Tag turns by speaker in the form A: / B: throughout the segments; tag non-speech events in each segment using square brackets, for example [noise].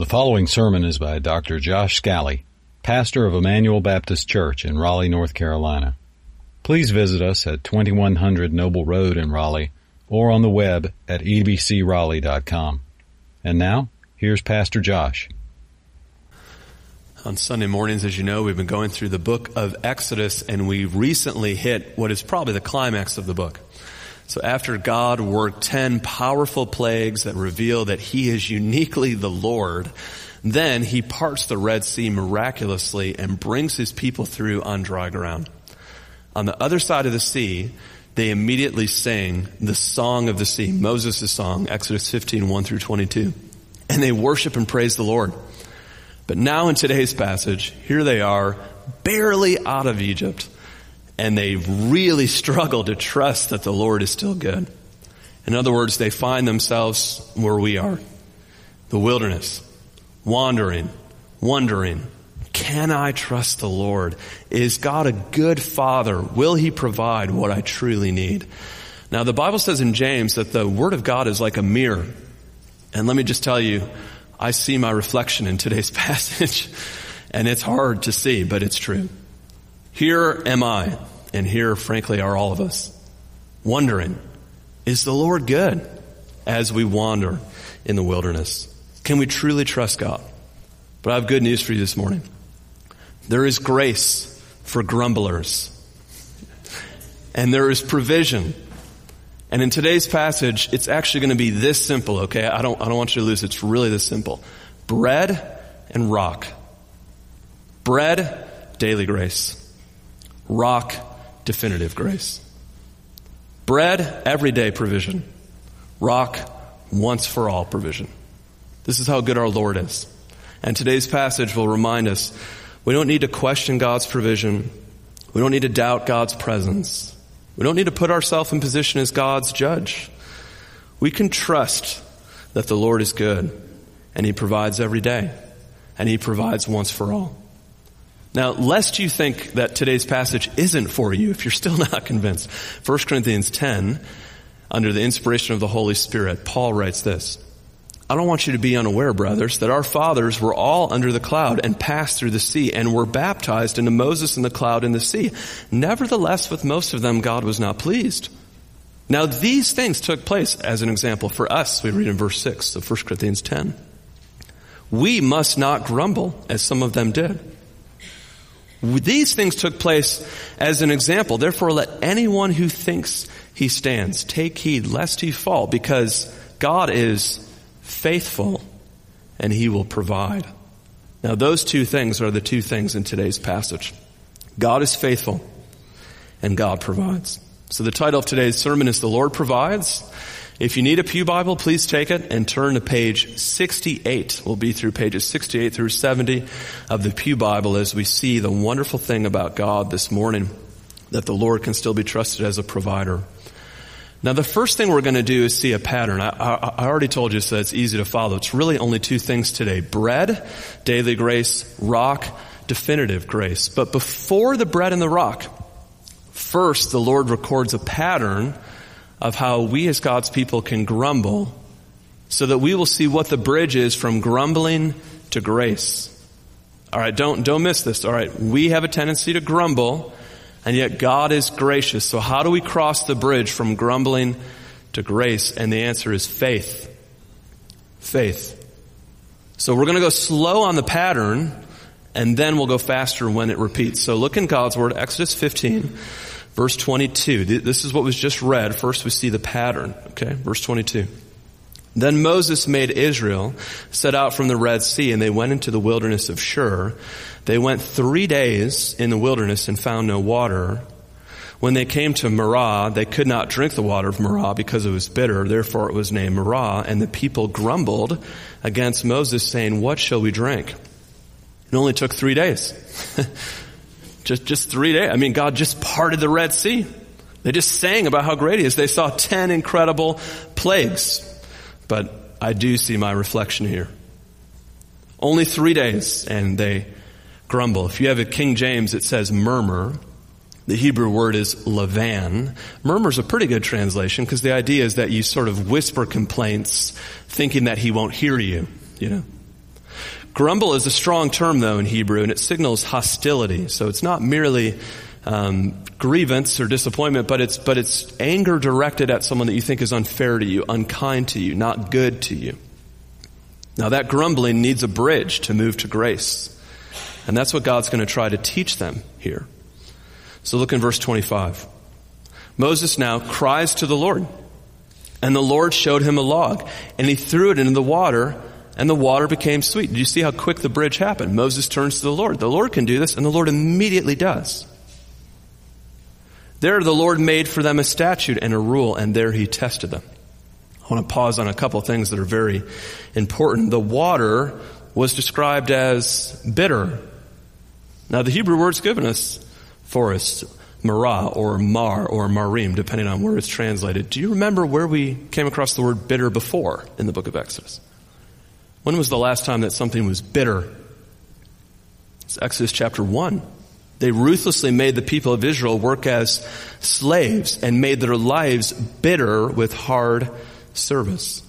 A: The following sermon is by Dr. Josh Scally, pastor of Emmanuel Baptist Church in Raleigh, North Carolina. Please visit us at 2100 Noble Road in Raleigh or on the web at ebcraleigh.com. And now, here's Pastor Josh.
B: On Sunday mornings, as you know, we've been going through the book of Exodus and we recently hit what is probably the climax of the book. So after God worked 10 powerful plagues that reveal that he is uniquely the Lord, then he parts the Red Sea miraculously and brings his people through on dry ground. On the other side of the sea, they immediately sing the song of the sea, Moses' song, Exodus 15, 1 through 22. And they worship and praise the Lord. But now in today's passage, here they are, barely out of Egypt, and they really [laughs] struggle to trust that the Lord is still good. In other words, they find themselves where we are. The wilderness. Wandering. Wondering. Can I trust the Lord? Is God a good father? Will he provide what I truly need? Now the Bible says in James that the word of God is like a mirror. And let me just tell you, I see my reflection in today's [laughs] passage, and it's hard to see, but it's true. Here am I, and here, frankly, are all of us, wondering, is the Lord good as we wander in the wilderness? Can we truly trust God? But I have good news for you this morning. There is grace for grumblers. And there is provision and in today's passage, it's actually going to be this simple, okay? I don't, I don't want you to lose. It's really this simple. Bread and rock. Bread, daily grace. Rock, definitive grace. Bread, everyday provision. Rock, once for all provision. This is how good our Lord is. And today's passage will remind us we don't need to question God's provision. We don't need to doubt God's presence. We don't need to put ourselves in position as God's judge. We can trust that the Lord is good and He provides every day and He provides once for all. Now, lest you think that today's passage isn't for you, if you're still [laughs] not convinced, 1 Corinthians 10, under the inspiration of the Holy Spirit, Paul writes this. I don't want you to be unaware, brothers, that our fathers were all under the cloud and passed through the sea and were baptized into Moses in the cloud in the sea. Nevertheless, with most of them, God was not pleased. Now, these things took place as an example for us. We read in verse 6 of 1 Corinthians 10. We must not grumble as some of them did. These things took place as an example. Therefore, let anyone who thinks he stands take heed lest he fall because God is faithful and he will provide. Now those two things are the two things in today's passage. God is faithful and God provides. So the title of today's sermon is The Lord Provides. If you need a Pew Bible, please take it and turn to page 68. We'll be through pages 68 through 70 of the Pew Bible as we see the wonderful thing about God this morning, that the Lord can still be trusted as a provider. Now the first thing we're going to do is see a pattern. I, I, I, already told you so it's easy to follow. It's really only two things today. Bread, daily grace, rock, definitive grace. But before the bread and the rock, first the Lord records a pattern of how we as God's people can grumble so that we will see what the bridge is from grumbling to grace. Alright, don't, don't miss this. Alright, we have a tendency to grumble and yet God is gracious. So how do we cross the bridge from grumbling to grace? And the answer is faith. Faith. So we're going to go slow on the pattern and then we'll go faster when it repeats. So look in God's word, Exodus 15, verse 22. This is what was just read. First we see the pattern. Okay. Verse 22. Then Moses made Israel set out from the Red Sea and they went into the wilderness of Shur. They went three days in the wilderness and found no water. When they came to Marah, they could not drink the water of Marah because it was bitter. Therefore it was named Marah. And the people grumbled against Moses saying, what shall we drink? It only took three days. [laughs] just, just three days. I mean, God just parted the Red Sea. They just sang about how great he is. They saw ten incredible plagues but I do see my reflection here. Only three days and they grumble. If you have a King James, it says murmur. The Hebrew word is levan. Murmur is a pretty good translation because the idea is that you sort of whisper complaints thinking that he won't hear you, you know. Grumble is a strong term though in Hebrew and it signals hostility. So it's not merely um, grievance or disappointment, but it's but it's anger directed at someone that you think is unfair to you, unkind to you, not good to you. Now that grumbling needs a bridge to move to grace. And that's what God's going to try to teach them here. So look in verse 25. Moses now cries to the Lord. And the Lord showed him a log, and he threw it into the water, and the water became sweet. Did you see how quick the bridge happened? Moses turns to the Lord. The Lord can do this, and the Lord immediately does. There the Lord made for them a statute and a rule, and there he tested them. I want to pause on a couple things that are very important. The water was described as bitter. Now the Hebrew word's given us for us, marah or mar or marim, depending on where it's translated. Do you remember where we came across the word bitter before in the book of Exodus? When was the last time that something was bitter? It's Exodus chapter 1. They ruthlessly made the people of Israel work as slaves and made their lives bitter with hard service.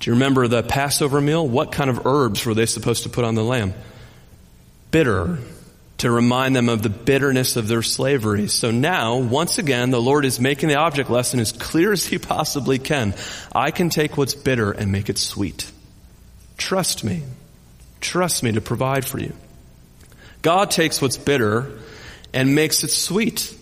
B: Do you remember the Passover meal? What kind of herbs were they supposed to put on the lamb? Bitter, to remind them of the bitterness of their slavery. So now, once again, the Lord is making the object lesson as clear as He possibly can. I can take what's bitter and make it sweet. Trust me. Trust me to provide for you. God takes what's bitter and makes it sweet.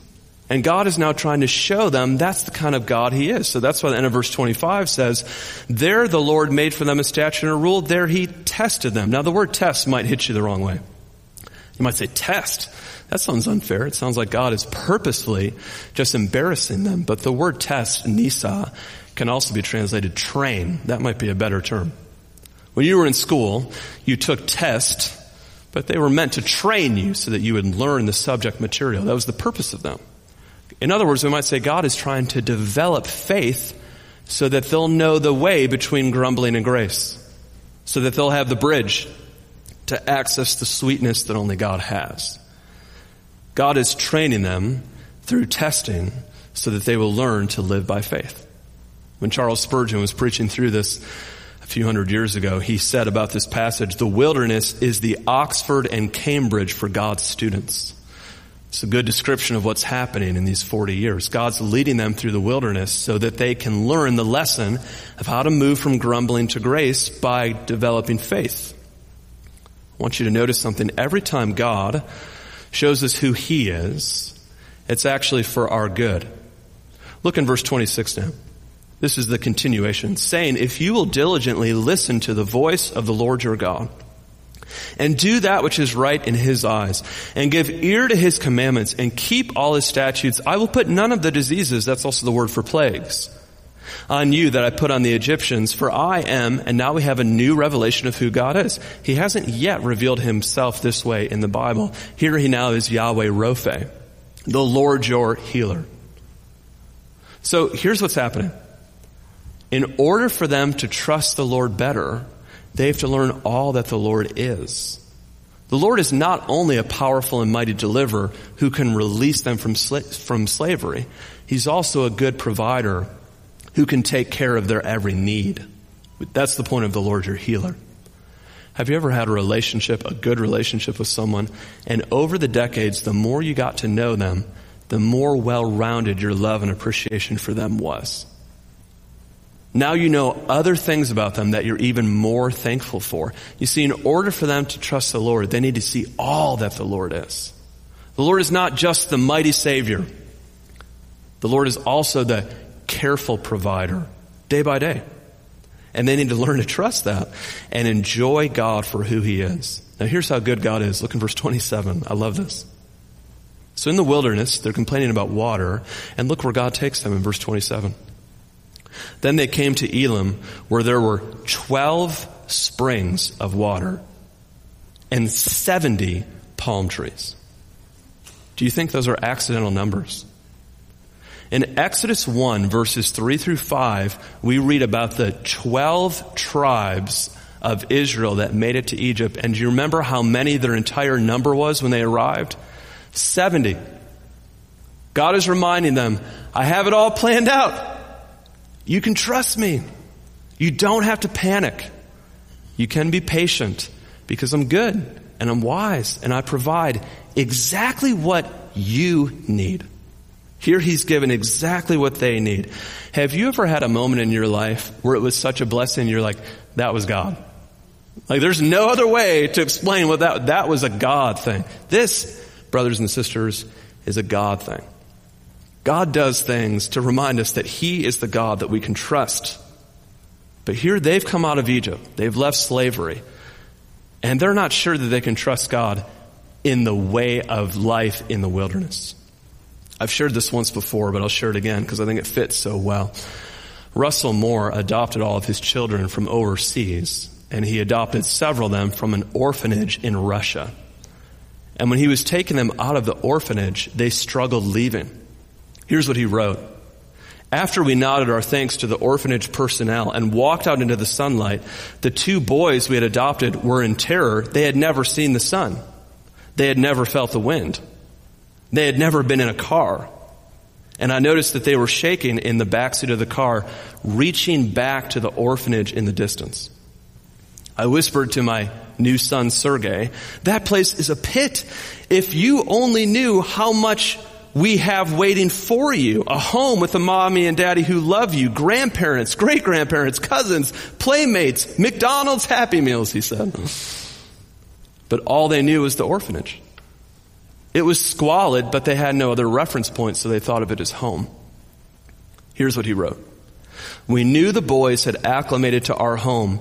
B: And God is now trying to show them that's the kind of God He is. So that's why the end of verse 25 says, There the Lord made for them a statute and a rule, there He tested them. Now the word test might hit you the wrong way. You might say, test. That sounds unfair. It sounds like God is purposefully just embarrassing them. But the word test, nisa, can also be translated train. That might be a better term. When you were in school, you took tests but they were meant to train you so that you would learn the subject material. That was the purpose of them. In other words, we might say God is trying to develop faith so that they'll know the way between grumbling and grace. So that they'll have the bridge to access the sweetness that only God has. God is training them through testing so that they will learn to live by faith. When Charles Spurgeon was preaching through this few hundred years ago, he said about this passage, the wilderness is the Oxford and Cambridge for God's students. It's a good description of what's happening in these 40 years. God's leading them through the wilderness so that they can learn the lesson of how to move from grumbling to grace by developing faith. I want you to notice something. Every time God shows us who He is, it's actually for our good. Look in verse 26 now. This is the continuation, saying, if you will diligently listen to the voice of the Lord your God, and do that which is right in his eyes, and give ear to his commandments, and keep all his statutes, I will put none of the diseases, that's also the word for plagues, on you that I put on the Egyptians, for I am, and now we have a new revelation of who God is. He hasn't yet revealed himself this way in the Bible. Here he now is Yahweh Rophe, the Lord your healer. So here's what's happening in order for them to trust the Lord better, they have to learn all that the Lord is. The Lord is not only a powerful and mighty deliverer who can release them from, sla- from slavery, He's also a good provider who can take care of their every need. That's the point of the Lord, your healer. Have you ever had a relationship, a good relationship with someone, and over the decades, the more you got to know them, the more well-rounded your love and appreciation for them was? Now you know other things about them that you're even more thankful for. You see, in order for them to trust the Lord, they need to see all that the Lord is. The Lord is not just the mighty Savior. The Lord is also the careful provider, day by day. And they need to learn to trust that and enjoy God for who He is. Now here's how good God is. Look in verse 27. I love this. So in the wilderness, they're complaining about water, and look where God takes them in verse 27. Then they came to Elim, where there were 12 springs of water and 70 palm trees. Do you think those are accidental numbers? In Exodus 1 verses 3 through 5, we read about the 12 tribes of Israel that made it to Egypt. And do you remember how many their entire number was when they arrived? 70. God is reminding them, I have it all planned out. You can trust me. You don't have to panic. You can be patient. because I'm good and I'm wise and I provide exactly what you need. Here he's given exactly what they need. Have you ever had a moment in your life where it was such a blessing you're like, that was God? Like there's no other way to explain what that, that was a God thing. This, brothers and sisters, is a God thing. God does things to remind us that He is the God that we can trust. But here they've come out of Egypt. They've left slavery. And they're not sure that they can trust God in the way of life in the wilderness. I've shared this once before, but I'll share it again because I think it fits so well. Russell Moore adopted all of his children from overseas, and he adopted several of them from an orphanage in Russia. And when he was taking them out of the orphanage, they struggled leaving. Here's what he wrote. After we nodded our thanks to the orphanage personnel and walked out into the sunlight, the two boys we had adopted were in terror. They had never seen the sun. They had never felt the wind. They had never been in a car. And I noticed that they were shaking in the backseat of the car, reaching back to the orphanage in the distance. I whispered to my new son, Sergey, that place is a pit. If you only knew how much we have waiting for you, a home with a mommy and daddy who love you, grandparents, great grandparents, cousins, playmates, McDonald's Happy Meals, he said. But all they knew was the orphanage. It was squalid, but they had no other reference point, so they thought of it as home. Here's what he wrote. We knew the boys had acclimated to our home.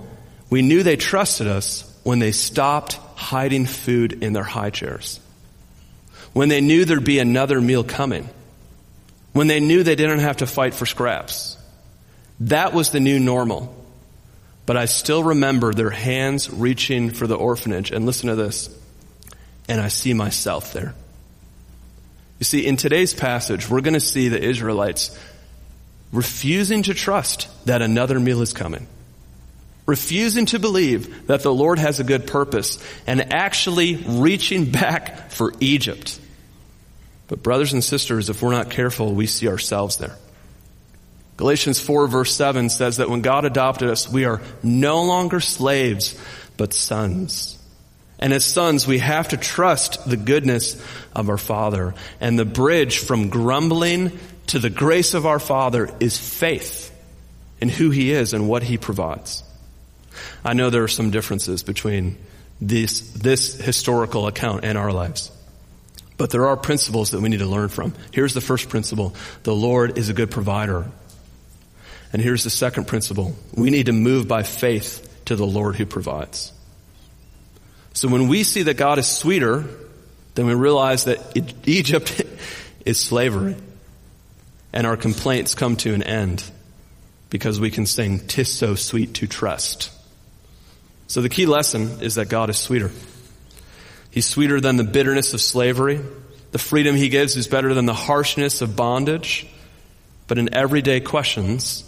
B: We knew they trusted us when they stopped hiding food in their high chairs. When they knew there'd be another meal coming. When they knew they didn't have to fight for scraps. That was the new normal. But I still remember their hands reaching for the orphanage. And listen to this. And I see myself there. You see, in today's passage, we're going to see the Israelites refusing to trust that another meal is coming. Refusing to believe that the Lord has a good purpose and actually reaching back for Egypt. But brothers and sisters, if we're not careful, we see ourselves there. Galatians 4 verse 7 says that when God adopted us, we are no longer slaves, but sons. And as sons, we have to trust the goodness of our Father. And the bridge from grumbling to the grace of our Father is faith in who He is and what He provides. I know there are some differences between this, this historical account and our lives. But there are principles that we need to learn from. Here's the first principle. The Lord is a good provider. And here's the second principle. We need to move by faith to the Lord who provides. So when we see that God is sweeter, then we realize that Egypt [laughs] is slavery. And our complaints come to an end because we can sing, Tis so sweet to trust. So the key lesson is that God is sweeter. He's sweeter than the bitterness of slavery. The freedom he gives is better than the harshness of bondage. But in everyday questions,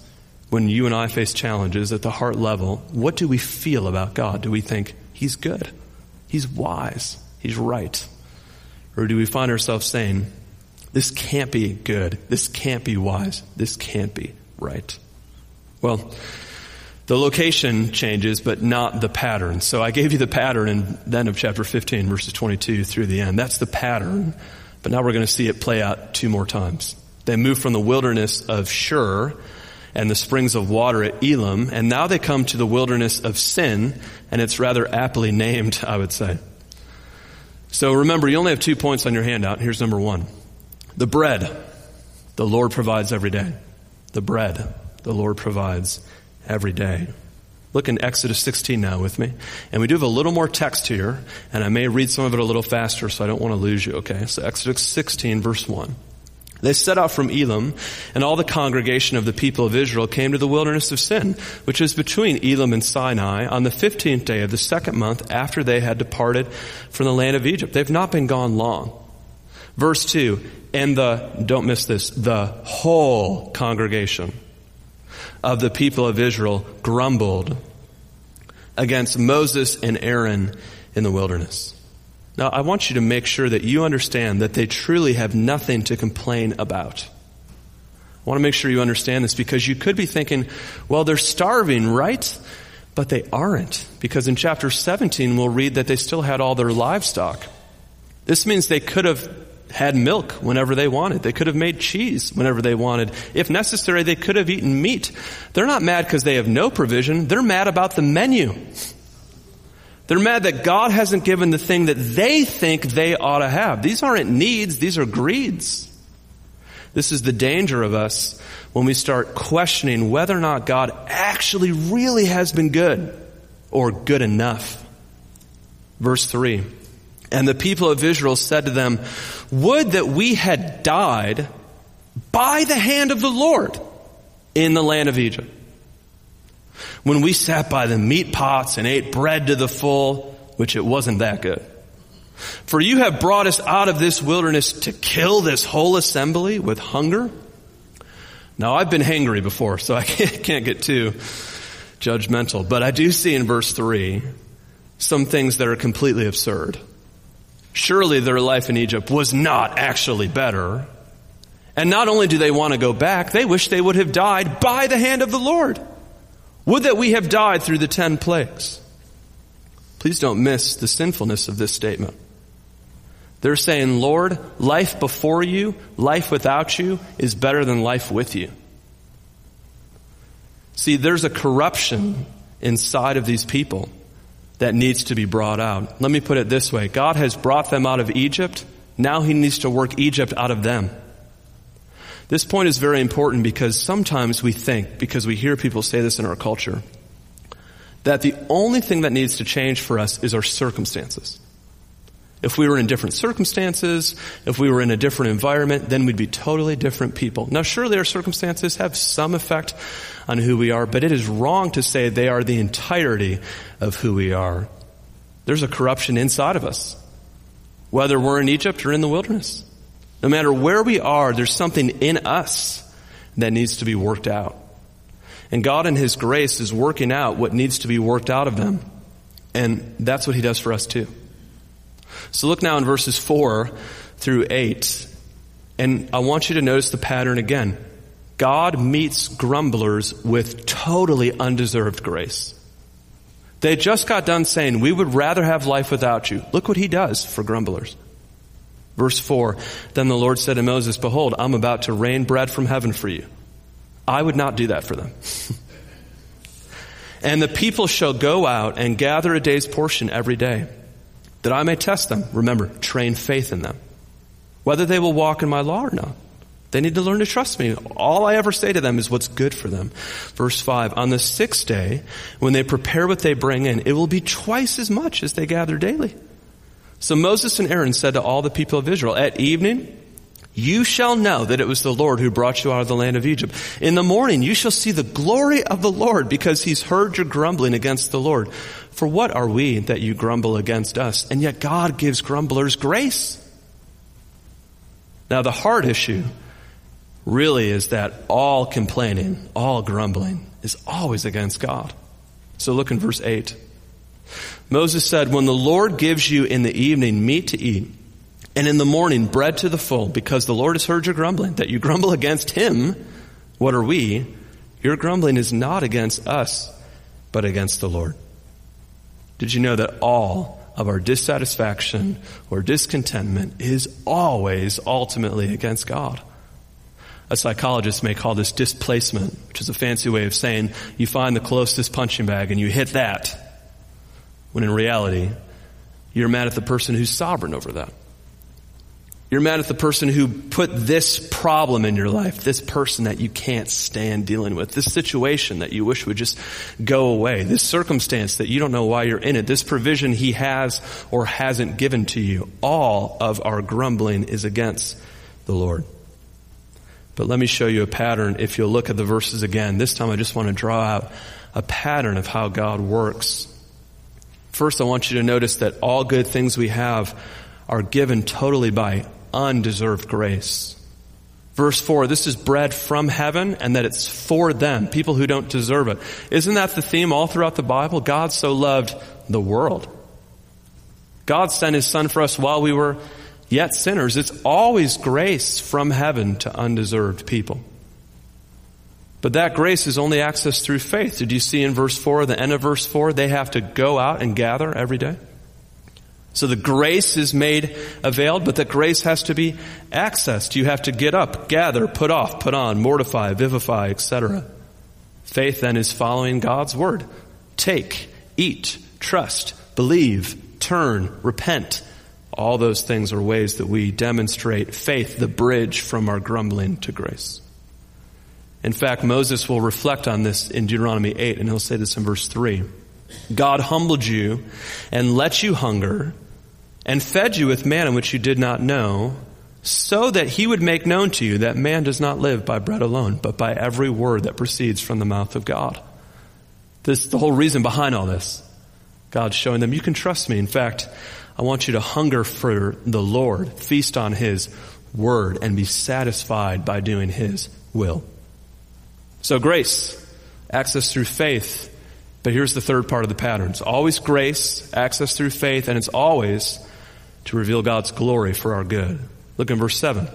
B: when you and I face challenges at the heart level, what do we feel about God? Do we think he's good? He's wise. He's right. Or do we find ourselves saying, this can't be good. This can't be wise. This can't be right. Well, the location changes, but not the pattern. So I gave you the pattern in the end of chapter 15, verses 22 through the end. That's the pattern. But now we're going to see it play out two more times. They move from the wilderness of Shur and the springs of water at Elim, and now they come to the wilderness of sin, and it's rather aptly named, [laughs] I would say. So remember, you only have two points on your handout. Here's number one. The bread the Lord provides every day. The bread the Lord provides every day. Look in Exodus 16 now with me. And we do have a little more text here, and I may read some of it a little faster, so I don't want to lose you, okay? So Exodus 16 verse 1. They set out from Elim, and all the congregation of the people of Israel came to the wilderness of Sin, which is between Elim and Sinai, on the fifteenth day of the second month after they had departed from the land of Egypt. They've not been gone long. Verse 2, and the, don't miss this, the whole congregation of the people of Israel grumbled against Moses and Aaron in the wilderness. Now, I want you to make sure that you understand that they truly have nothing to complain about. I want to make sure you understand this because you could be thinking, well, they're starving, right? But they aren't, because in chapter 17 we'll read that they still had all their livestock. This means they could have had milk whenever they wanted. They could have made cheese whenever they wanted. If necessary, they could have eaten meat. They're not mad because they have no provision. They're mad about the menu. They're mad that God hasn't given the thing that they think they ought to have. These aren't needs, these are greeds. This is the danger of us when we start questioning whether or not God actually really has been good or good enough. Verse 3. And the people of Israel said to them, Would that we had died by the hand of the Lord in the land of Egypt. When we sat by the meat pots and ate bread to the full, which it wasn't that good. For you have brought us out of this wilderness to kill this whole assembly with hunger. Now I've been hangry before, so I [laughs] can't get too judgmental, but I do see in verse 3 some things that are completely absurd. Surely their life in Egypt was not actually better. And not only do they want to go back, they wish they would have died by the hand of the Lord. Would that we have died through the ten plagues. Please don't miss the sinfulness of this statement. They're saying, Lord, life before you, life without you is better than life with you. See, there's a corruption inside of these people that needs to be brought out. Let me put it this way. God has brought them out of Egypt. Now he needs to work Egypt out of them. This point is very important because sometimes we think, because we hear people say this in our culture, that the only thing that needs to change for us is our circumstances. If we were in different circumstances, if we were in a different environment, then we'd be totally different people. Now surely our circumstances have some effect on who we are, but it is wrong to say they are the entirety of who we are. There's a corruption inside of us, whether we're in Egypt or in the wilderness. No matter where we are, there's something in us that needs to be worked out. And God in His grace is working out what needs to be worked out of them. And that's what He does for us too. So look now in verses 4 through 8. And I want you to notice the pattern again. God meets grumblers with totally undeserved grace. They just got done saying, we would rather have life without you. Look what he does for grumblers. Verse 4, Then the Lord said to Moses, Behold, I'm about to rain bread from heaven for you. I would not do that for them. [laughs] and the people shall go out and gather a day's portion every day that I may test them. Remember, train faith in them. Whether they will walk in my law or not. They need to learn to trust me. All I ever say to them is what's good for them. Verse 5, on the sixth day, when they prepare what they bring in, it will be twice as much as they gather daily. So Moses and Aaron said to all the people of Israel, at evening, you shall know that it was the Lord who brought you out of the land of Egypt. In the morning you shall see the glory of the Lord because he's heard your grumbling against the Lord. For what are we that you grumble against us? And yet God gives grumblers grace. Now the hard issue really is that all complaining, all grumbling is always against God. So look in verse 8. Moses said, when the Lord gives you in the evening meat to eat, and in the morning bread to the full, because the Lord has heard your grumbling, that you grumble against him, what are we? Your grumbling is not against us, but against the Lord. Did you know that all of our dissatisfaction or discontentment is always ultimately against God? A psychologist may call this displacement, which is a fancy way of saying you find the closest punching bag and you hit that. When in reality, you're mad at the person who's sovereign over that. You're mad at the person who put this problem in your life, this person that you can't stand dealing with, this situation that you wish would just go away, this circumstance that you don't know why you're in it, this provision he has or hasn't given to you. All of our grumbling is against the Lord. But let me show you a pattern if you'll look at the verses again. This time I just want to draw out a pattern of how God works. First, I want you to notice that all good things we have are given totally by undeserved grace. Verse 4, this is bread from heaven and that it's for them, people who don't deserve it. Isn't that the theme all throughout the Bible? God so loved the world. God sent his son for us while we were yet sinners. It's always grace from heaven to undeserved people. But that grace is only accessed through faith. Did you see in verse 4, the end of verse 4, they have to go out and gather every day? So the grace is made availed, but the grace has to be accessed. You have to get up, gather, put off, put on, mortify, vivify, etc. Faith then is following God's word. Take, eat, trust, believe, turn, repent. All those things are ways that we demonstrate faith, the bridge from our grumbling to grace. In fact, Moses will reflect on this in Deuteronomy 8, and he'll say this in verse 3. God humbled you and let you hunger and fed you with manna which you did not know, so that he would make known to you that man does not live by bread alone, but by every word that proceeds from the mouth of God. This the whole reason behind all this. God's showing them you can trust me. In fact, I want you to hunger for the Lord, feast on his word, and be satisfied by doing his will. So grace, access through faith. But here's the third part of the pattern. It's always grace, access through faith, and it's always to reveal God's glory for our good. Look in verse 7.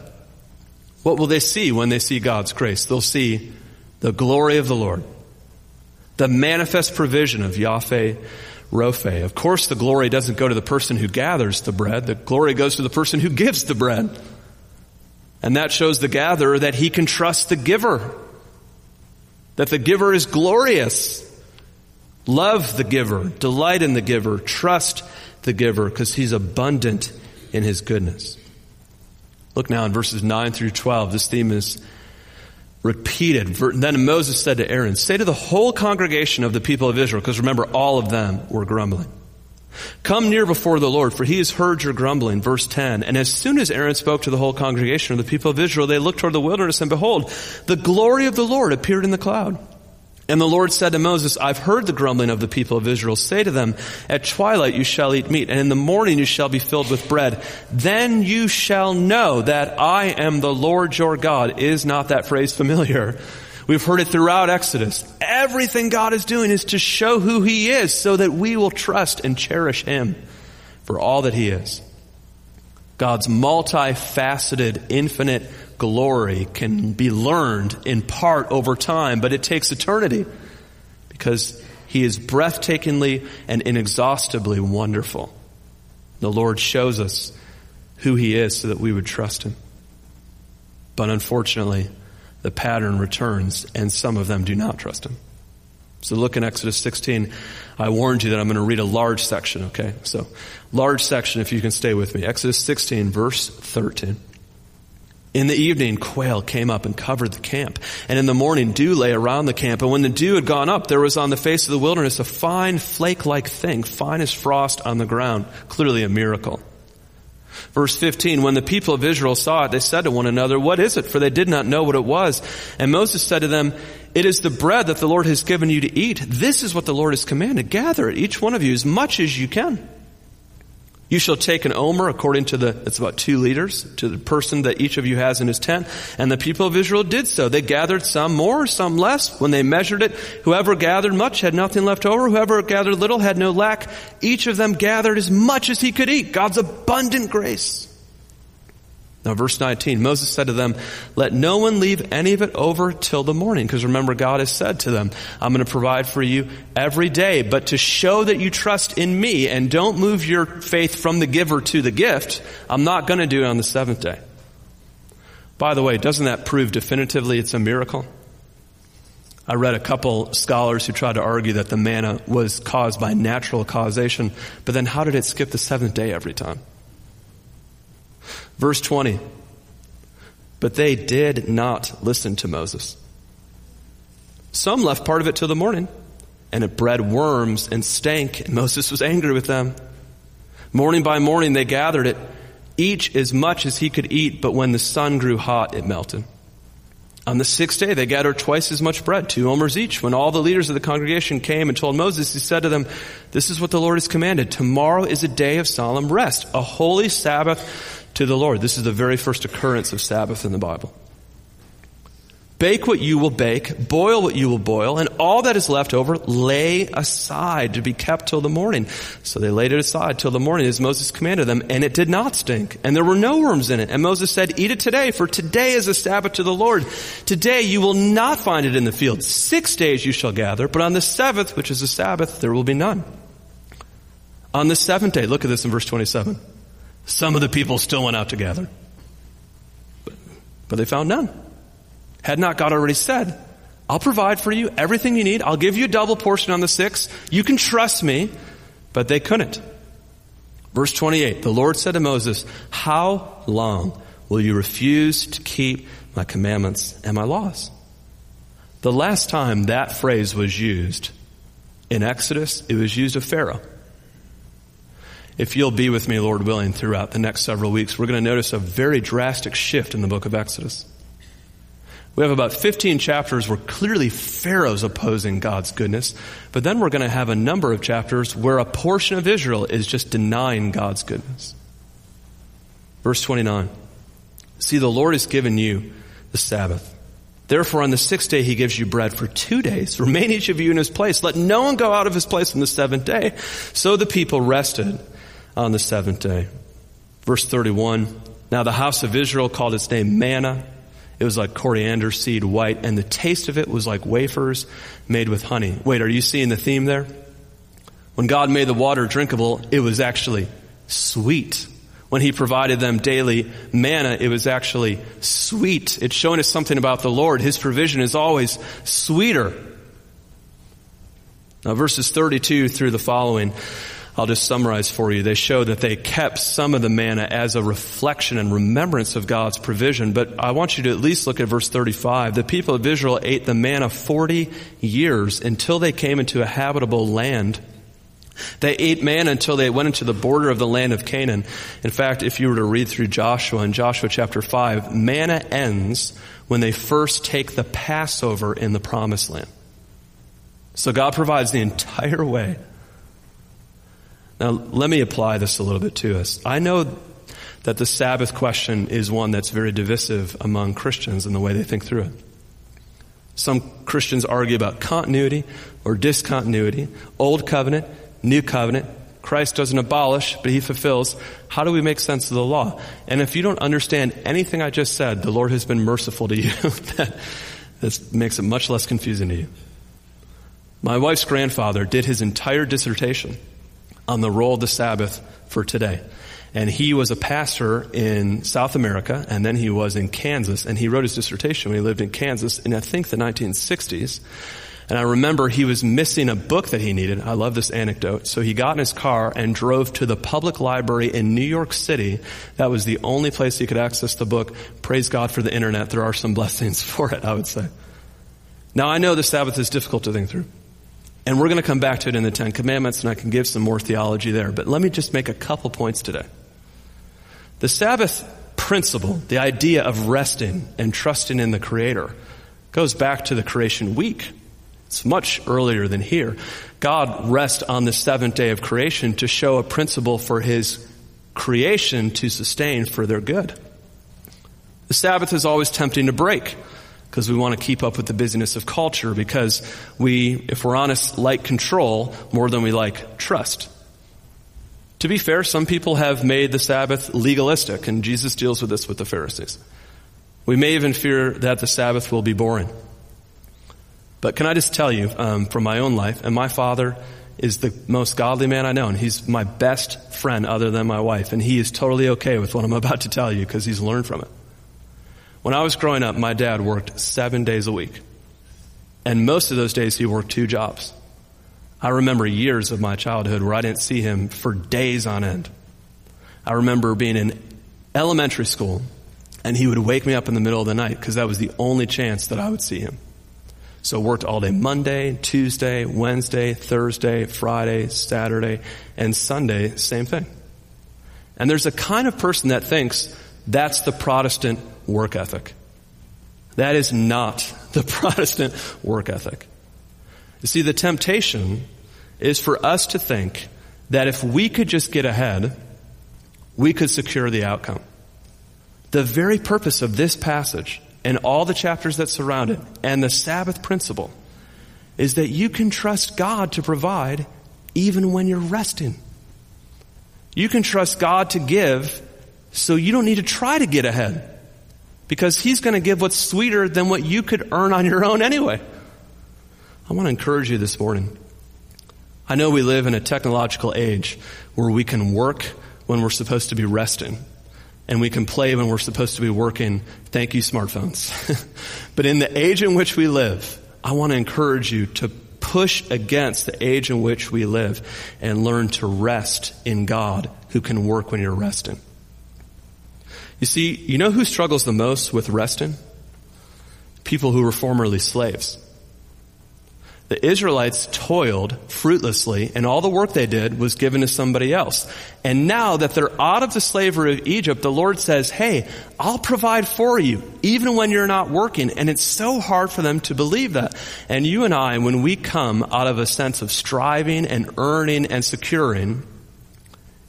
B: What will they see when they see God's grace? They'll see the glory of the Lord, the manifest provision of Yahweh Rophe. Of course, the glory doesn't go to the person who gathers the bread. The glory goes to the person who gives the bread. And that shows the gatherer that he can trust the giver that the giver is glorious. Love the giver, delight in the giver, trust the giver because he's abundant in his goodness. Look now in verses 9 through 12. This theme is repeated. Then Moses said to Aaron, Say to the whole congregation of the people of Israel, because remember, all of them were grumbling. Come near before the Lord, for he has heard your grumbling. Verse 10. And as soon as Aaron spoke to the whole congregation of the people of Israel, they looked toward the wilderness, and behold, the glory of the Lord appeared in the cloud. And the Lord said to Moses, I've heard the grumbling of the people of Israel. Say to them, at twilight you shall eat meat, and in the morning you shall be filled with bread. Then you shall know that I am the Lord your God. Is not that phrase familiar? We've heard it throughout Exodus. Everything God is doing is to show who He is so that we will trust and cherish Him for all that He is. God's multifaceted, infinite glory can be learned in part over time, but it takes eternity because He is breathtakingly and inexhaustibly wonderful. The Lord shows us who He is so that we would trust Him. But unfortunately, the pattern returns and some of them do not trust him. So look in Exodus 16. I warned you that I'm going to read a large section, okay? So, large section if you can stay with me. Exodus 16 verse 13. In the evening, quail came up and covered the camp. And in the morning, dew lay around the camp. And when the dew had gone up, there was on the face of the wilderness a fine flake-like thing, fine as frost on the ground. Clearly a miracle. Verse 15, when the people of Israel saw it, they said to one another, what is it? For they did not know what it was. And Moses said to them, it is the bread that the Lord has given you to eat. This is what the Lord has commanded. Gather it, each one of you, as much as you can. You shall take an omer according to the, it's about two liters, to the person that each of you has in his tent. And the people of Israel did so. They gathered some more, some less. When they measured it, whoever gathered much had nothing left over. Whoever gathered little had no lack. Each of them gathered as much as he could eat. God's abundant grace. Now verse 19, Moses said to them, let no one leave any of it over till the morning. Because remember, God has said to them, I'm going to provide for you every day. But to show that you trust in me and don't move your faith from the giver to the gift, I'm not going to do it on the seventh day. By the way, doesn't that prove definitively it's a miracle? I read a couple scholars who tried to argue that the manna was caused by natural causation, but then how did it skip the seventh day every time? Verse 20. But they did not listen to Moses. Some left part of it till the morning, and it bred worms and stank, and Moses was angry with them. Morning by morning they gathered it, each as much as he could eat, but when the sun grew hot, it melted. On the sixth day, they gathered twice as much bread, two omers each. When all the leaders of the congregation came and told Moses, he said to them, This is what the Lord has commanded. Tomorrow is a day of solemn rest, a holy Sabbath to the Lord. This is the very first occurrence of Sabbath in the Bible. Bake what you will bake, boil what you will boil, and all that is left over lay aside to be kept till the morning. So they laid it aside till the morning as Moses commanded them, and it did not stink, and there were no worms in it. And Moses said, eat it today, for today is a Sabbath to the Lord. Today you will not find it in the field. Six days you shall gather, but on the seventh, which is a Sabbath, there will be none. On the seventh day, look at this in verse 27. Some of the people still went out to gather, but, but they found none. Had not God already said, I'll provide for you everything you need. I'll give you a double portion on the six. You can trust me. But they couldn't. Verse 28, the Lord said to Moses, How long will you refuse to keep my commandments and my laws? The last time that phrase was used in Exodus, it was used of Pharaoh. If you'll be with me, Lord willing, throughout the next several weeks, we're going to notice a very drastic shift in the book of Exodus. We have about 15 chapters where clearly Pharaoh's opposing God's goodness, but then we're going to have a number of chapters where a portion of Israel is just denying God's goodness. Verse 29. See, the Lord has given you the Sabbath. Therefore, on the sixth day, he gives you bread for two days. Remain each of you in his place. Let no one go out of his place on the seventh day. So the people rested on the seventh day. Verse 31. Now the house of Israel called its name manna it was like coriander seed white, and the taste of it was like wafers made with honey. Wait, are you seeing the theme there? When God made the water drinkable, it was actually sweet. When He provided them daily manna, it was actually sweet. It's showing us something about the Lord. His provision is always sweeter. Now verses 32 through the following I'll just summarize for you. They show that they kept some of the manna as a reflection and remembrance of God's provision. But I want you to at least look at verse 35. The people of Israel ate the manna 40 years until they came into a habitable land. They ate manna until they went into the border of the land of Canaan. In fact, if you were to read through Joshua in Joshua chapter 5, manna ends when they first take the Passover in the promised land. So God provides the entire way now, let me apply this a little bit to us. I know that the Sabbath question is one that's very divisive among Christians in the way they think through it. Some Christians argue about continuity or discontinuity, old covenant, new covenant. Christ doesn't abolish, but he fulfills. How do we make sense of the law? And if you don't understand anything I just said, the Lord has been merciful to you. [laughs] that, that makes it much less confusing to you. My wife's grandfather did his entire dissertation on the role of the Sabbath for today. And he was a pastor in South America, and then he was in Kansas, and he wrote his dissertation when he lived in Kansas in, I think, the 1960s. And I remember he was missing a book that he needed. I love this anecdote. So he got in his car and drove to the public library in New York City. That was the only place he could access the book. Praise God for the internet. There are some [laughs] blessings for it, I would say. Now I know the Sabbath is difficult to think through. And we're going to come back to it in the Ten Commandments, and I can give some more theology there. But let me just make a couple points today. The Sabbath principle, the idea of resting and trusting in the Creator, goes back to the creation week. It's much earlier than here. God rests on the seventh day of creation to show a principle for His creation to sustain for their good. The Sabbath is always tempting to break because we want to keep up with the busyness of culture because we, if we're honest, like control more than we like trust. To be fair, some people have made the Sabbath legalistic, and Jesus deals with this with the Pharisees. We may even fear that the Sabbath will be boring. But can I just tell you um, from my own life, and my father is the most godly man I know, and he's my best friend other than my wife, and he is totally okay with what I'm about to tell you because he's learned from it. When I was growing up, my dad worked seven days a week. And most of those days he worked two jobs. I remember years of my childhood where I didn't see him for days on end. I remember being in elementary school and he would wake me up in the middle of the night because that was the only chance that I would see him. So worked all day Monday, Tuesday, Wednesday, Thursday, Friday, Saturday, and Sunday, same thing. And there's a kind of person that thinks that's the Protestant work ethic. That is not the [laughs] Protestant work ethic. You see, the temptation is for us to think that if we could just get ahead, we could secure the outcome. The very purpose of this passage and all the chapters that surround it and the Sabbath principle is that you can trust God to provide even when you're resting. You can trust God to give so you don't need to try to get ahead because He's going to give what's sweeter than what you could earn on your own anyway. I want to encourage you this morning. I know we live in a technological age where we can work when we're supposed to be resting and we can play when we're supposed to be working. Thank you, smartphones. [laughs] but in the age in which we live, I want to encourage you to push against the age in which we live and learn to rest in God who can work when you're resting. You see, you know who struggles the most with resting? People who were formerly slaves. The Israelites toiled fruitlessly and all the work they did was given to somebody else. And now that they're out of the slavery of Egypt, the Lord says, hey, I'll provide for you even when you're not working. And it's so hard for them to believe that. And you and I, when we come out of a sense of striving and earning and securing,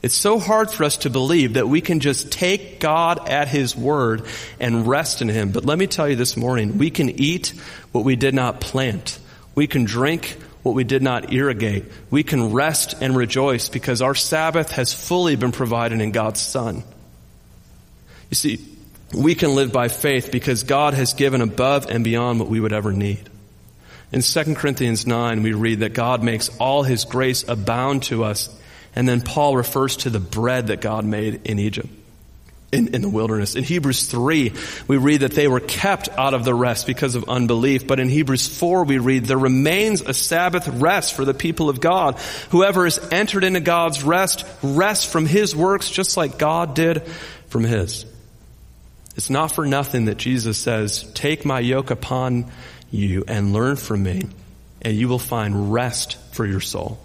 B: it's so hard for us to believe that we can just take God at His word and rest in Him. But let me tell you this morning, we can eat what we did not plant. We can drink what we did not irrigate. We can rest and rejoice because our Sabbath has fully been provided in God's Son. You see, we can live by faith because God has given above and beyond what we would ever need. In 2 Corinthians 9, we read that God makes all His grace abound to us. And then Paul refers to the bread that God made in Egypt in, in the wilderness. In Hebrews 3, we read that they were kept out of the rest because of unbelief. But in Hebrews 4, we read, there remains a Sabbath rest for the people of God. Whoever has entered into God's rest, rests from his works just like God did from his. It's not for nothing that Jesus says, take my yoke upon you and learn from me, and you will find rest for your soul.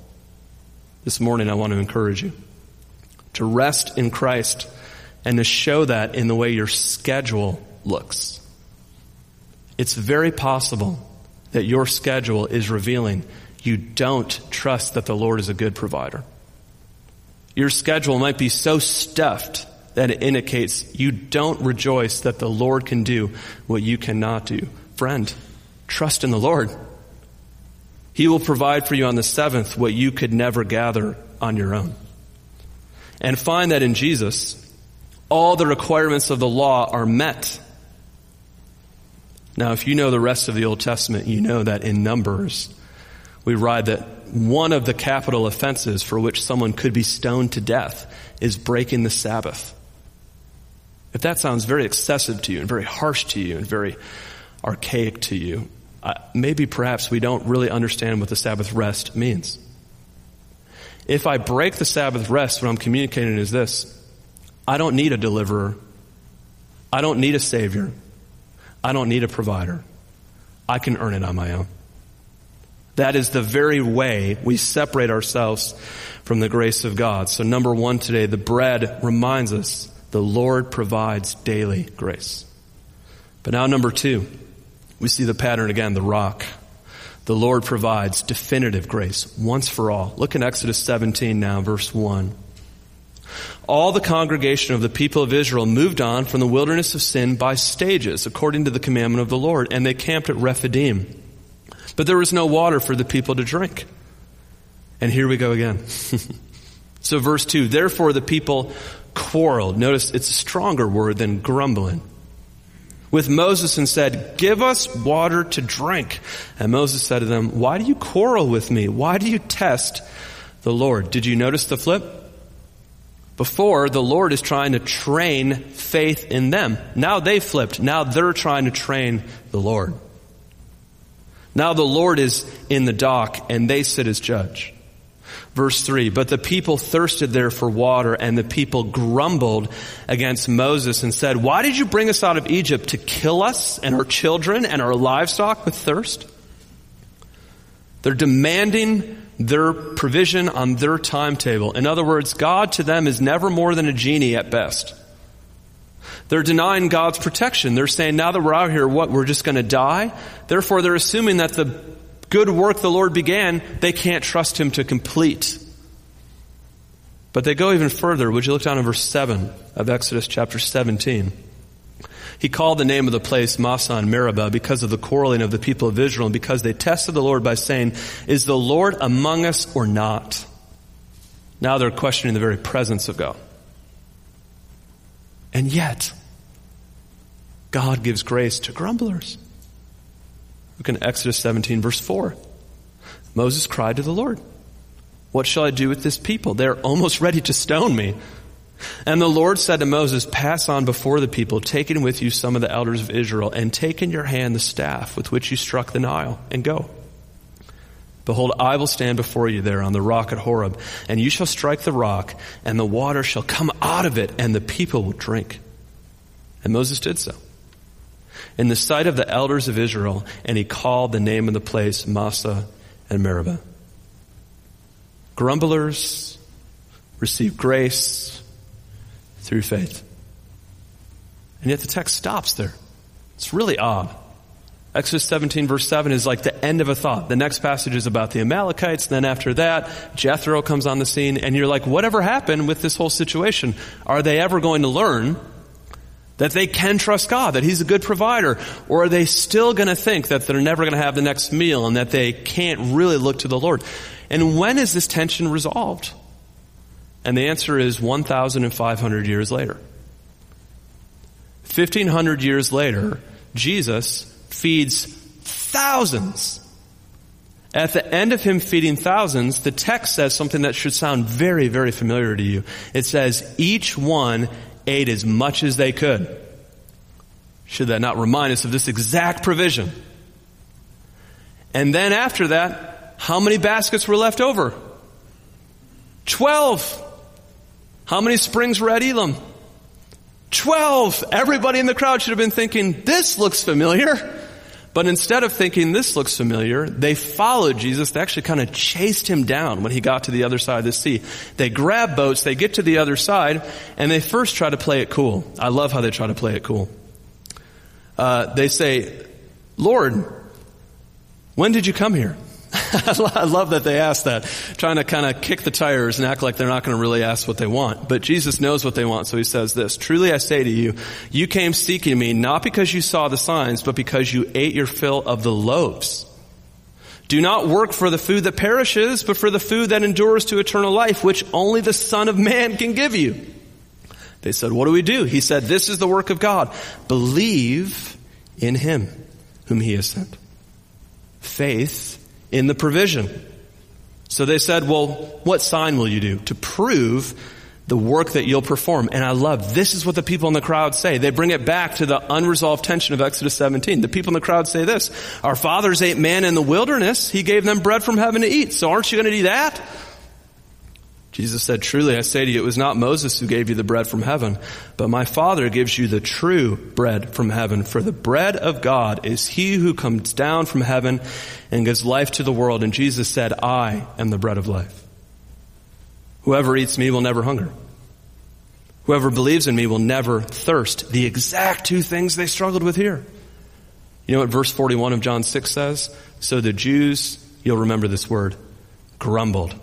B: This morning I want to encourage you to rest in Christ and to show that in the way your schedule looks. It's very possible that your schedule is revealing you don't trust that the Lord is a good provider. Your schedule might be so stuffed that it indicates you don't rejoice that the Lord can do what you cannot do. Friend, trust in the Lord. He will provide for you on the seventh what you could never gather on your own. And find that in Jesus, all the requirements of the law are met. Now, if you know the rest of the Old Testament, you know that in Numbers, we read that one of the capital offenses for which someone could be stoned to death is breaking the Sabbath. If that sounds very excessive to you and very harsh to you and very archaic to you, uh, maybe perhaps we don't really understand what the Sabbath rest means. If I break the Sabbath rest, what I'm communicating is this I don't need a deliverer. I don't need a savior. I don't need a provider. I can earn it on my own. That is the very way we separate ourselves from the grace of God. So number one today, the bread reminds us the Lord provides daily grace. But now number two, we see the pattern again, the rock. The Lord provides definitive grace once for all. Look in Exodus 17 now, verse 1 all the congregation of the people of Israel moved on from the wilderness of sin by stages, according to the commandment of the Lord, and they camped at Rephidim. But there was no water for the people to drink. And here we go again. [laughs] so verse 2, therefore the people quarreled. Notice it's a stronger word than grumbling. With Moses and said, give us water to drink. And Moses said to them, why do you quarrel with me? Why do you test the Lord? Did you notice the flip? Before, the Lord is trying to train faith in them. Now they flipped. Now they're trying to train the Lord. Now the Lord is in the dock and they sit as judge. Verse 3, but the people thirsted there for water and the people grumbled against Moses and said, why did you bring us out of Egypt to kill us and our children and our livestock with thirst? They're demanding their provision on their timetable. In other words, God to them is never more than a genie at best. They're denying God's protection. They're saying, now that we're out here, what, we're just going to die? Therefore, they're assuming that the good work the Lord began, they can't trust Him to complete. But they go even further. Would you look down in verse 7 of Exodus chapter 17? He called the name of the place Massah and Meribah because of the quarreling of the people of Israel and because they tested the Lord by saying, is the Lord among us or not? Now they're questioning the very presence of God. And yet, God gives grace to grumblers. Look in Exodus 17 verse 4. Moses cried to the Lord, What shall I do with this people? They're almost ready to stone me. And the Lord said to Moses, Pass on before the people, taking with you some of the elders of Israel, and take in your hand the staff with which you struck the Nile, and go. Behold, I will stand before you there on the rock at Horeb, and you shall strike the rock, and the water shall come out of it, and the people will drink. And Moses did so. In the sight of the elders of Israel, and he called the name of the place Massah and Meribah. Grumblers receive grace through faith. And yet the text stops there. It's really odd. Exodus 17 verse 7 is like the end of a thought. The next passage is about the Amalekites. Then after that, Jethro comes on the scene and you're like, whatever happened with this whole situation? Are they ever going to learn that they can trust God, that He's a good provider? Or are they still going to think that they're never going to have the next meal and that they can't really look to the Lord? And when is this tension resolved? And the answer is 1,500 years later. 1,500 years later, Jesus feeds thousands. At the end of him feeding thousands, the text says something that should sound very, very familiar to you. It says, each one ate as much as they could. Should that not remind us of this exact provision? And then after that, how many baskets were left over? Twelve. How many springs were at Elim? Twelve. Everybody in the crowd should have been thinking, this looks familiar. But instead of thinking this looks familiar, they followed Jesus. They actually kind of chased him down when he got to the other side of the sea. They grab boats, they get to the other side, and they first try to play it cool. I love how they try to play it cool. Uh, they say, Lord, when did you come here? [laughs] I love that they ask that, trying to kind of kick the tires and act like they're not going to really ask what they want. But Jesus knows what they want, so he says this, Truly I say to you, you came seeking me not because you saw the signs, but because you ate your fill of the loaves. Do not work for the food that perishes, but for the food that endures to eternal life, which only the Son of Man can give you. They said, what do we do? He said, this is the work of God. Believe in Him whom He has sent. Faith in the provision. So they said, well, what sign will you do to prove the work that you'll perform? And I love, this is what the people in the crowd say. They bring it back to the unresolved tension of Exodus 17. The people in the crowd say this, our fathers ate manna in the wilderness. He gave them bread from heaven to eat. So aren't you going to do that? Jesus said, truly I say to you, it was not Moses who gave you the bread from heaven, but my Father gives you the true bread from heaven. For the bread of God is he who comes down from heaven and gives life to the world. And Jesus said, I am the bread of life. Whoever eats me will never hunger. Whoever believes in me will never thirst. The exact two things they struggled with here. You know what verse 41 of John 6 says? So the Jews, you'll remember this word, grumbled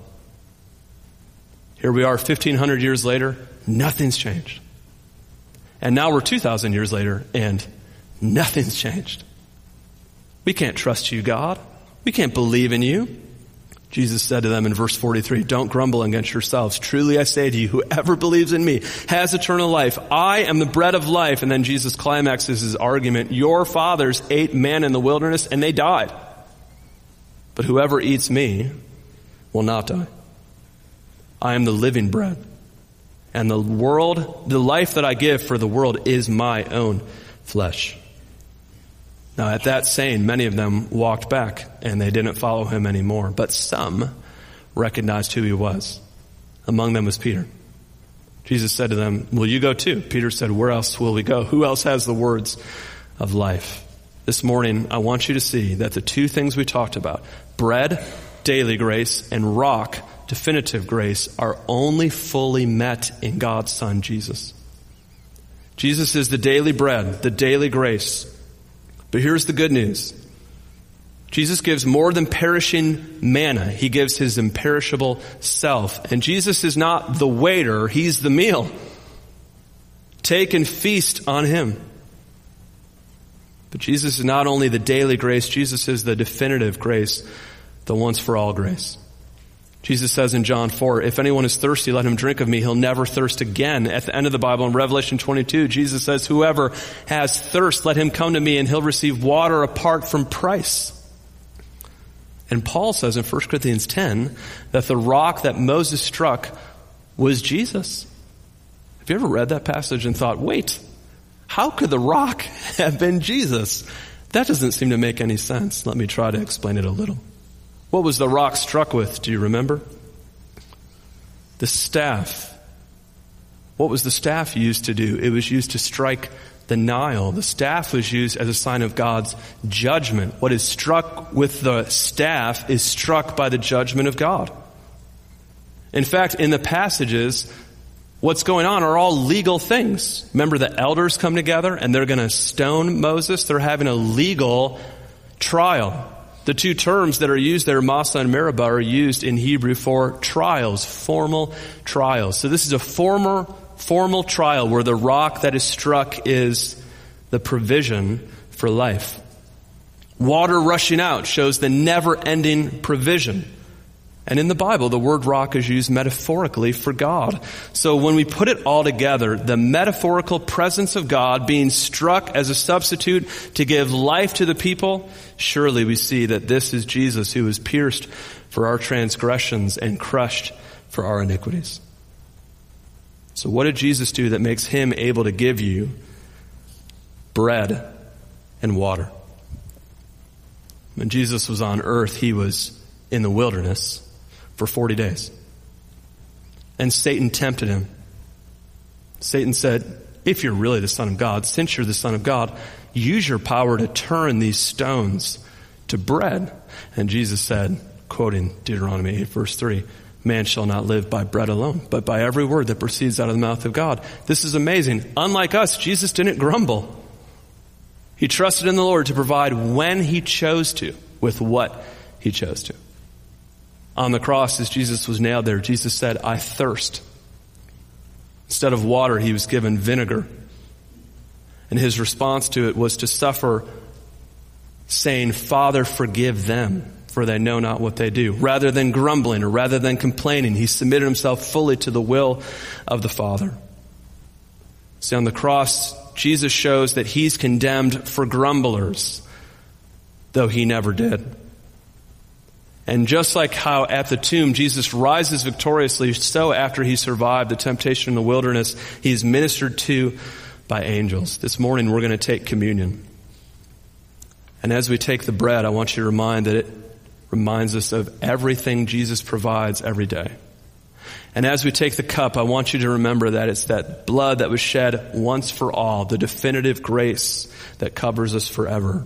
B: here we are 1500 years later, nothing's changed. And now we're 2000 years later and nothing's changed. We can't trust you, God. We can't believe in you. Jesus said to them in verse 43, don't grumble against yourselves. Truly I say to you, whoever believes in me has eternal life. I am the bread of life. And then Jesus climaxes his argument. Your fathers ate manna in the wilderness and they died. But whoever eats me will not die. I am the living bread. And the world, the life that I give for the world is my own flesh. Now at that saying, many of them walked back and they didn't follow him anymore. But some recognized who he was. Among them was Peter. Jesus said to them, will you go too? Peter said, where else will we go? Who else has the words of life? This morning, I want you to see that the two things we talked about, bread, daily grace, and rock, definitive grace are only fully met in God's Son, Jesus. Jesus is the daily bread, the daily grace. But here's the good news. Jesus gives more than perishing manna. He gives his imperishable self. And Jesus is not the waiter, he's the meal. Take and feast on him. But Jesus is not only the daily grace, Jesus is the definitive grace, the once for all grace. Jesus says in John 4, if anyone is thirsty, let him drink of me. He'll never thirst again. At the end of the Bible in Revelation 22, Jesus says, whoever has thirst, let him come to me and he'll receive water apart from price. And Paul says in 1 Corinthians 10 that the rock that Moses struck was Jesus. Have you ever read that passage and thought, wait, how could the rock [laughs] have been Jesus? That doesn't seem to make any sense. Let me try to explain it a little. What was the rock struck with? Do you remember? The staff. What was the staff used to do? It was used to strike the Nile. The staff was used as a sign of God's judgment. What is struck with the staff is struck by the judgment of God. In fact, in the passages, what's going on are all legal things. Remember the elders come together and they're going to stone Moses. They're having a legal trial. The two terms that are used there, Massah and Meribah, are used in Hebrew for trials, formal trials. So this is a former, formal trial where the rock that is struck is the provision for life. Water rushing out shows the never ending provision. And in the Bible, the word rock is used metaphorically for God. So when we put it all together, the metaphorical presence of God being struck as a substitute to give life to the people, surely we see that this is Jesus who was pierced for our transgressions and crushed for our iniquities. So what did Jesus do that makes him able to give you bread and water? When Jesus was on earth, he was in the wilderness for 40 days. And Satan tempted him. Satan said, if you're really the son of God, since you're the son of God, use your power to turn these stones to bread. And Jesus said, quoting Deuteronomy 8 verse 3, man shall not live by bread alone, but by every word that proceeds out of the mouth of God. This is amazing. Unlike us, Jesus didn't grumble. He trusted in the Lord to provide when he chose to, with what he chose to on the cross as Jesus was nailed there, Jesus said, I thirst. Instead of water, he was given vinegar. And his response to it was to suffer, saying, Father, forgive them, for they know not what they do. Rather than grumbling or rather than complaining, he submitted himself fully to the will of the Father. See, on the cross, Jesus shows that he's condemned for grumblers, though he never did. And just like how at the tomb Jesus rises victoriously, so after he survived the temptation in the wilderness, he is ministered to by angels. This morning we're going to take communion. And as we take the bread, I want you to remind that it reminds us of everything Jesus provides every day. And as we take the cup, I want you to remember that it's that blood that was shed once for all, the definitive grace that covers us forever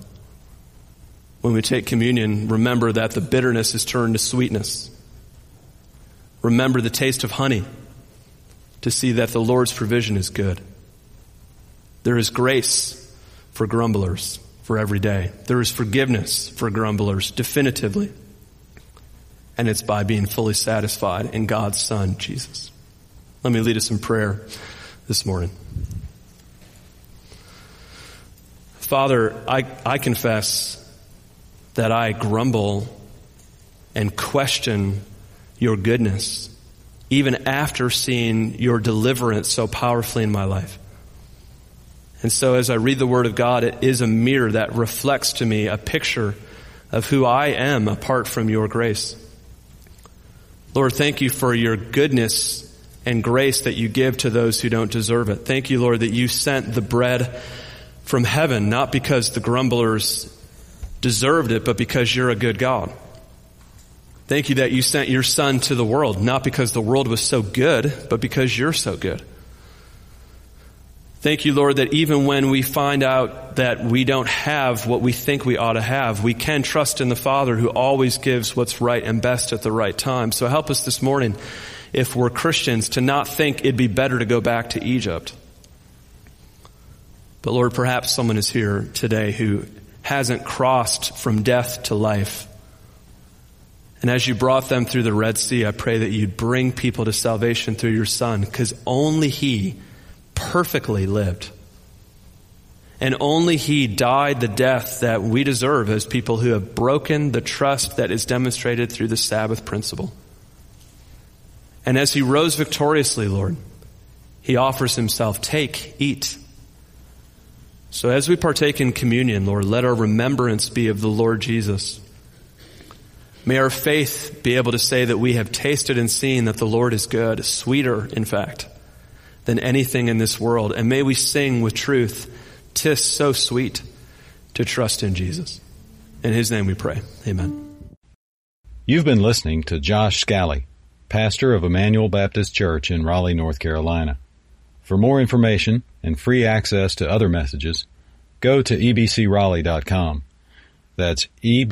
B: when we take communion, remember that the bitterness is turned to sweetness. Remember the taste of honey to see that the Lord's provision is good. There is grace for grumblers for every day. There is forgiveness for grumblers definitively. And it's by being fully satisfied in God's Son, Jesus. Let me lead us in prayer this morning. Father, I, I confess that I grumble and question your goodness, even after seeing your deliverance so powerfully in my life. And so as I read the Word of God, it is a mirror that reflects to me a picture of who I am apart from your grace. Lord, thank you for your goodness and grace that you give to those who don't deserve it. Thank you, Lord, that you sent the bread from heaven, not because the grumblers deserved it, but because you're a good God. Thank you that you sent your son to the world, not because the world was so good, but because you're so good. Thank you, Lord, that even when we find out that we don't have what we think we ought to have, we can trust in the Father who always gives what's right and best at the right time. So help us this morning, if we're Christians, to not think it'd be better to go back to Egypt. But Lord, perhaps someone is here today who hasn't crossed from death to life. And as you brought them through the Red Sea, I pray that you'd bring people to salvation through your Son, because only He perfectly lived. And only He died the death that we deserve as people who have broken the trust that is demonstrated through the Sabbath principle. And as He rose victoriously, Lord, He offers Himself, take, eat. So as we partake in communion, Lord, let our remembrance be of the Lord Jesus. May our faith be able to say that we have tasted and seen that the Lord is good, sweeter, in fact, than anything in this world. And may we sing with truth tis so sweet to trust in Jesus. In his name we pray. Amen.
A: You've been listening to Josh Scally, pastor of Emmanuel Baptist Church in Raleigh, North Carolina. For more information and free access to other messages, go to ebcraleigh.com. That's E